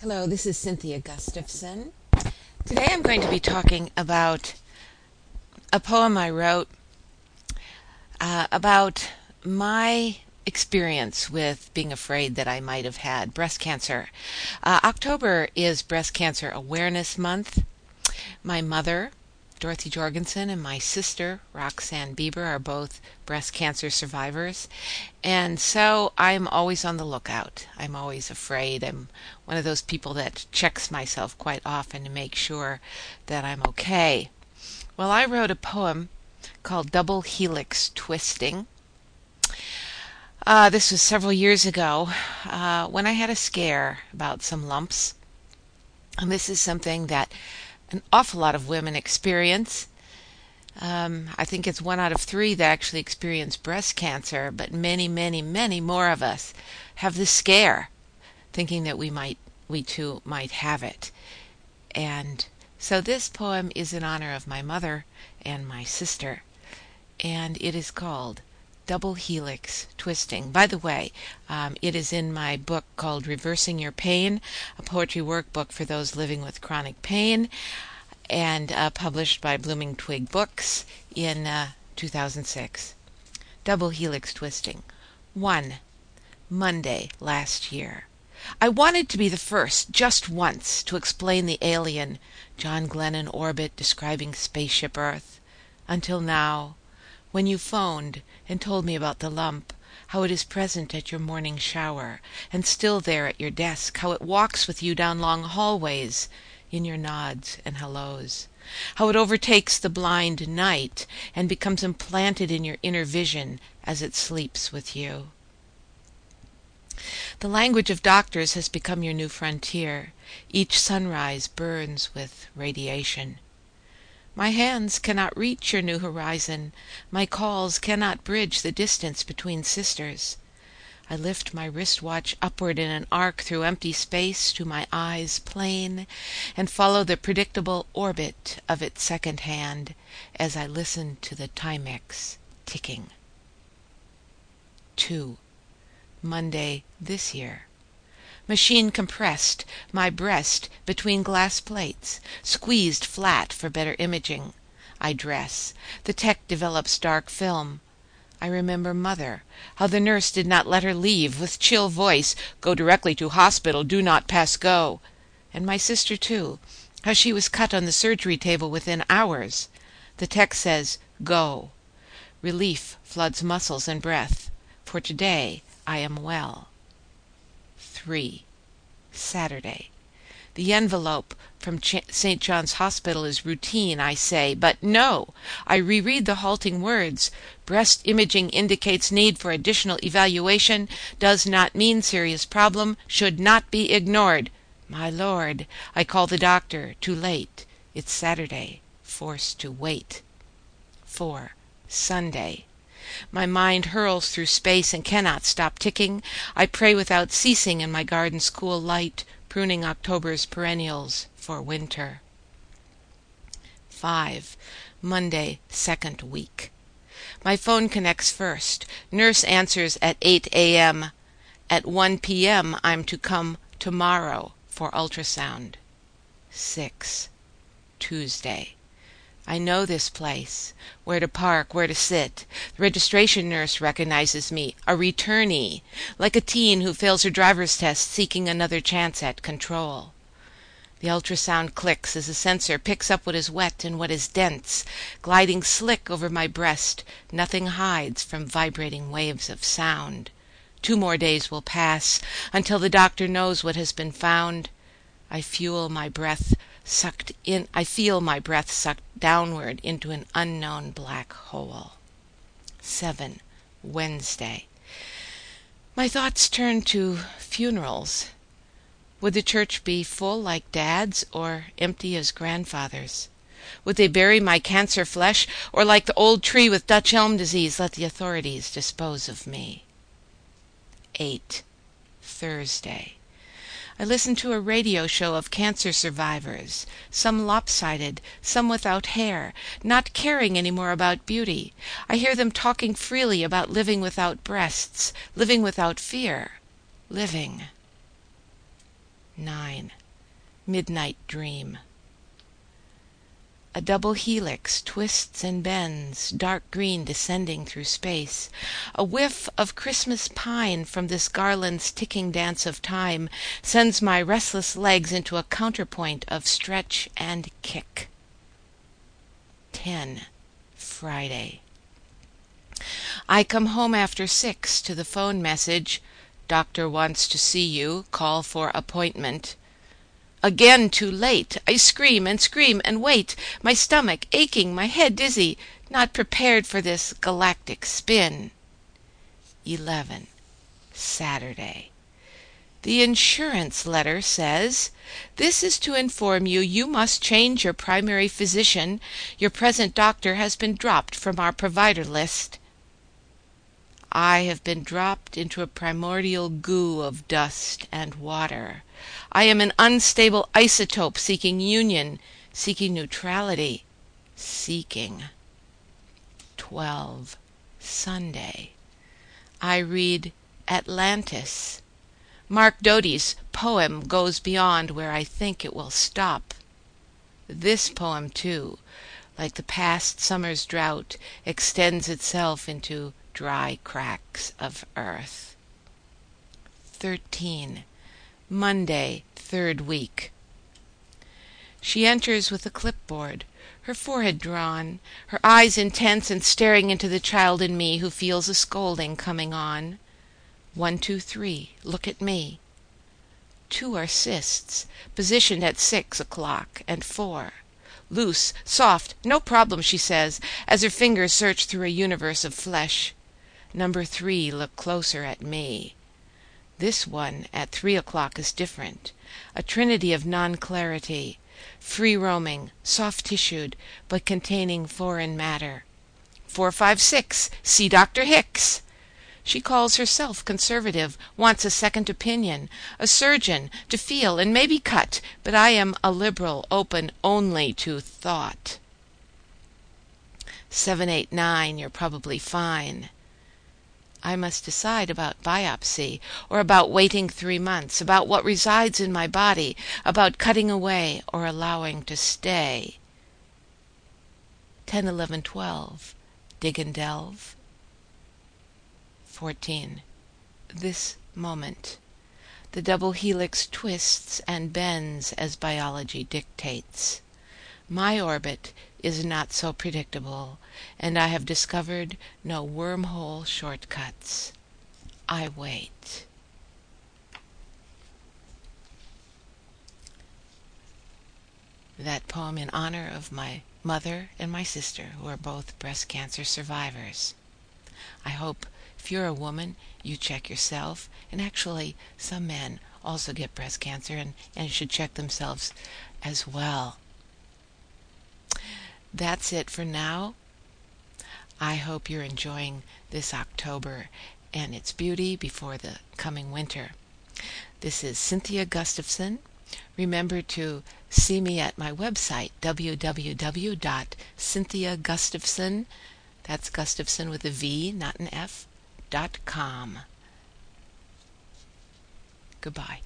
Hello, this is Cynthia Gustavson. Today I'm going to be talking about a poem I wrote uh, about my experience with being afraid that I might have had breast cancer. Uh, October is Breast Cancer Awareness Month. My mother Dorothy Jorgenson and my sister, Roxanne Bieber, are both breast cancer survivors. And so I'm always on the lookout. I'm always afraid. I'm one of those people that checks myself quite often to make sure that I'm okay. Well, I wrote a poem called Double Helix Twisting. Uh, this was several years ago uh, when I had a scare about some lumps. And this is something that an awful lot of women experience. Um, I think it's one out of three that actually experience breast cancer, but many, many, many more of us have the scare, thinking that we might, we too might have it. And so this poem is in honor of my mother and my sister, and it is called double helix twisting. By the way, um, it is in my book called Reversing Your Pain, a poetry workbook for those living with chronic pain, and uh, published by Blooming Twig Books in uh, 2006. Double helix twisting. 1. Monday last year. I wanted to be the first, just once, to explain the alien John Glenn in orbit describing spaceship Earth. Until now, when you phoned and told me about the lump, how it is present at your morning shower, and still there at your desk, how it walks with you down long hallways in your nods and hellos, how it overtakes the blind night and becomes implanted in your inner vision as it sleeps with you. The language of doctors has become your new frontier. Each sunrise burns with radiation. My hands cannot reach your new horizon. My calls cannot bridge the distance between sisters. I lift my wrist watch upward in an arc through empty space to my eyes plain, and follow the predictable orbit of its second hand as I listen to the Timex ticking. 2. Monday this year. Machine compressed, my breast between glass plates, squeezed flat for better imaging. I dress. The tech develops dark film. I remember mother, how the nurse did not let her leave, with chill voice, Go directly to hospital, do not pass go. And my sister too, how she was cut on the surgery table within hours. The tech says, Go. Relief floods muscles and breath, for today I am well. 3. Saturday. The envelope from St. John's Hospital is routine, I say, but no! I reread the halting words. Breast imaging indicates need for additional evaluation, does not mean serious problem, should not be ignored. My lord, I call the doctor, too late. It's Saturday, forced to wait. 4. Sunday. My mind hurls through space and cannot stop ticking. I pray without ceasing in my garden's cool light, pruning October's perennials for winter. 5. Monday, second week. My phone connects first. Nurse answers at 8 a.m. At 1 p.m. I'm to come tomorrow for ultrasound. 6. Tuesday. I know this place, where to park, where to sit. The registration nurse recognizes me, a returnee, like a teen who fails her driver's test seeking another chance at control. The ultrasound clicks as the sensor picks up what is wet and what is dense, gliding slick over my breast. Nothing hides from vibrating waves of sound. Two more days will pass until the doctor knows what has been found. I fuel my breath sucked in I feel my breath sucked Downward into an unknown black hole. 7. Wednesday. My thoughts turn to funerals. Would the church be full like Dad's or empty as grandfather's? Would they bury my cancer flesh, or like the old tree with Dutch elm disease, let the authorities dispose of me? 8. Thursday. I listen to a radio show of cancer survivors, some lopsided, some without hair, not caring any more about beauty. I hear them talking freely about living without breasts, living without fear, living. 9. Midnight Dream A double helix twists and bends, Dark green descending through space. A whiff of Christmas pine From this garland's ticking dance of time Sends my restless legs into a counterpoint Of stretch and kick. 10. Friday I come home after six to the phone message, "Doctor wants to see you. Call for appointment." Again too late! I scream and scream and wait, My stomach aching, my head dizzy, Not prepared for this galactic spin. 11. Saturday The insurance letter says, "This is to inform you you must change your primary physician. Your present doctor has been dropped from our provider list." I have been dropped into a primordial goo of dust and water. I am an unstable isotope seeking union, seeking neutrality, seeking. 12. Sunday I read Atlantis. Mark Doty's poem goes beyond where I think it will stop. This poem, too, like the past summer's drought, extends itself into dry cracks of earth. 13. Monday, third week. She enters with a clipboard, her forehead drawn, her eyes intense and staring into the child in me who feels a scolding coming on. One, two, three, look at me. Two are cysts, positioned at six o'clock and four. Loose, soft, no problem, she says, as her fingers search through a universe of flesh. Number three, look closer at me. This one at three o'clock is different, a trinity of non clarity, free roaming, soft tissued, but containing foreign matter. Four, five, six, see Dr. Hicks! She calls herself conservative, wants a second opinion, a surgeon, to feel and maybe cut, but I am a liberal, open only to thought. Seven, eight, nine, you're probably fine. I must decide about biopsy, or about waiting three months, about what resides in my body, about cutting away or allowing to stay. 10, 11, 12. Dig and delve. 14. This moment. The double helix twists and bends as biology dictates. My orbit is not so predictable, and I have discovered no wormhole shortcuts. I wait. That poem in honor of my mother and my sister, who are both breast cancer survivors. I hope if you're a woman, you check yourself. And actually, some men also get breast cancer and, and should check themselves as well. That's it for now. I hope you're enjoying this October and its beauty before the coming winter. This is Cynthia Gustavson. Remember to see me at my website www.cynthiagustavson that's Gustavson with a V, not an F, dot com. Goodbye.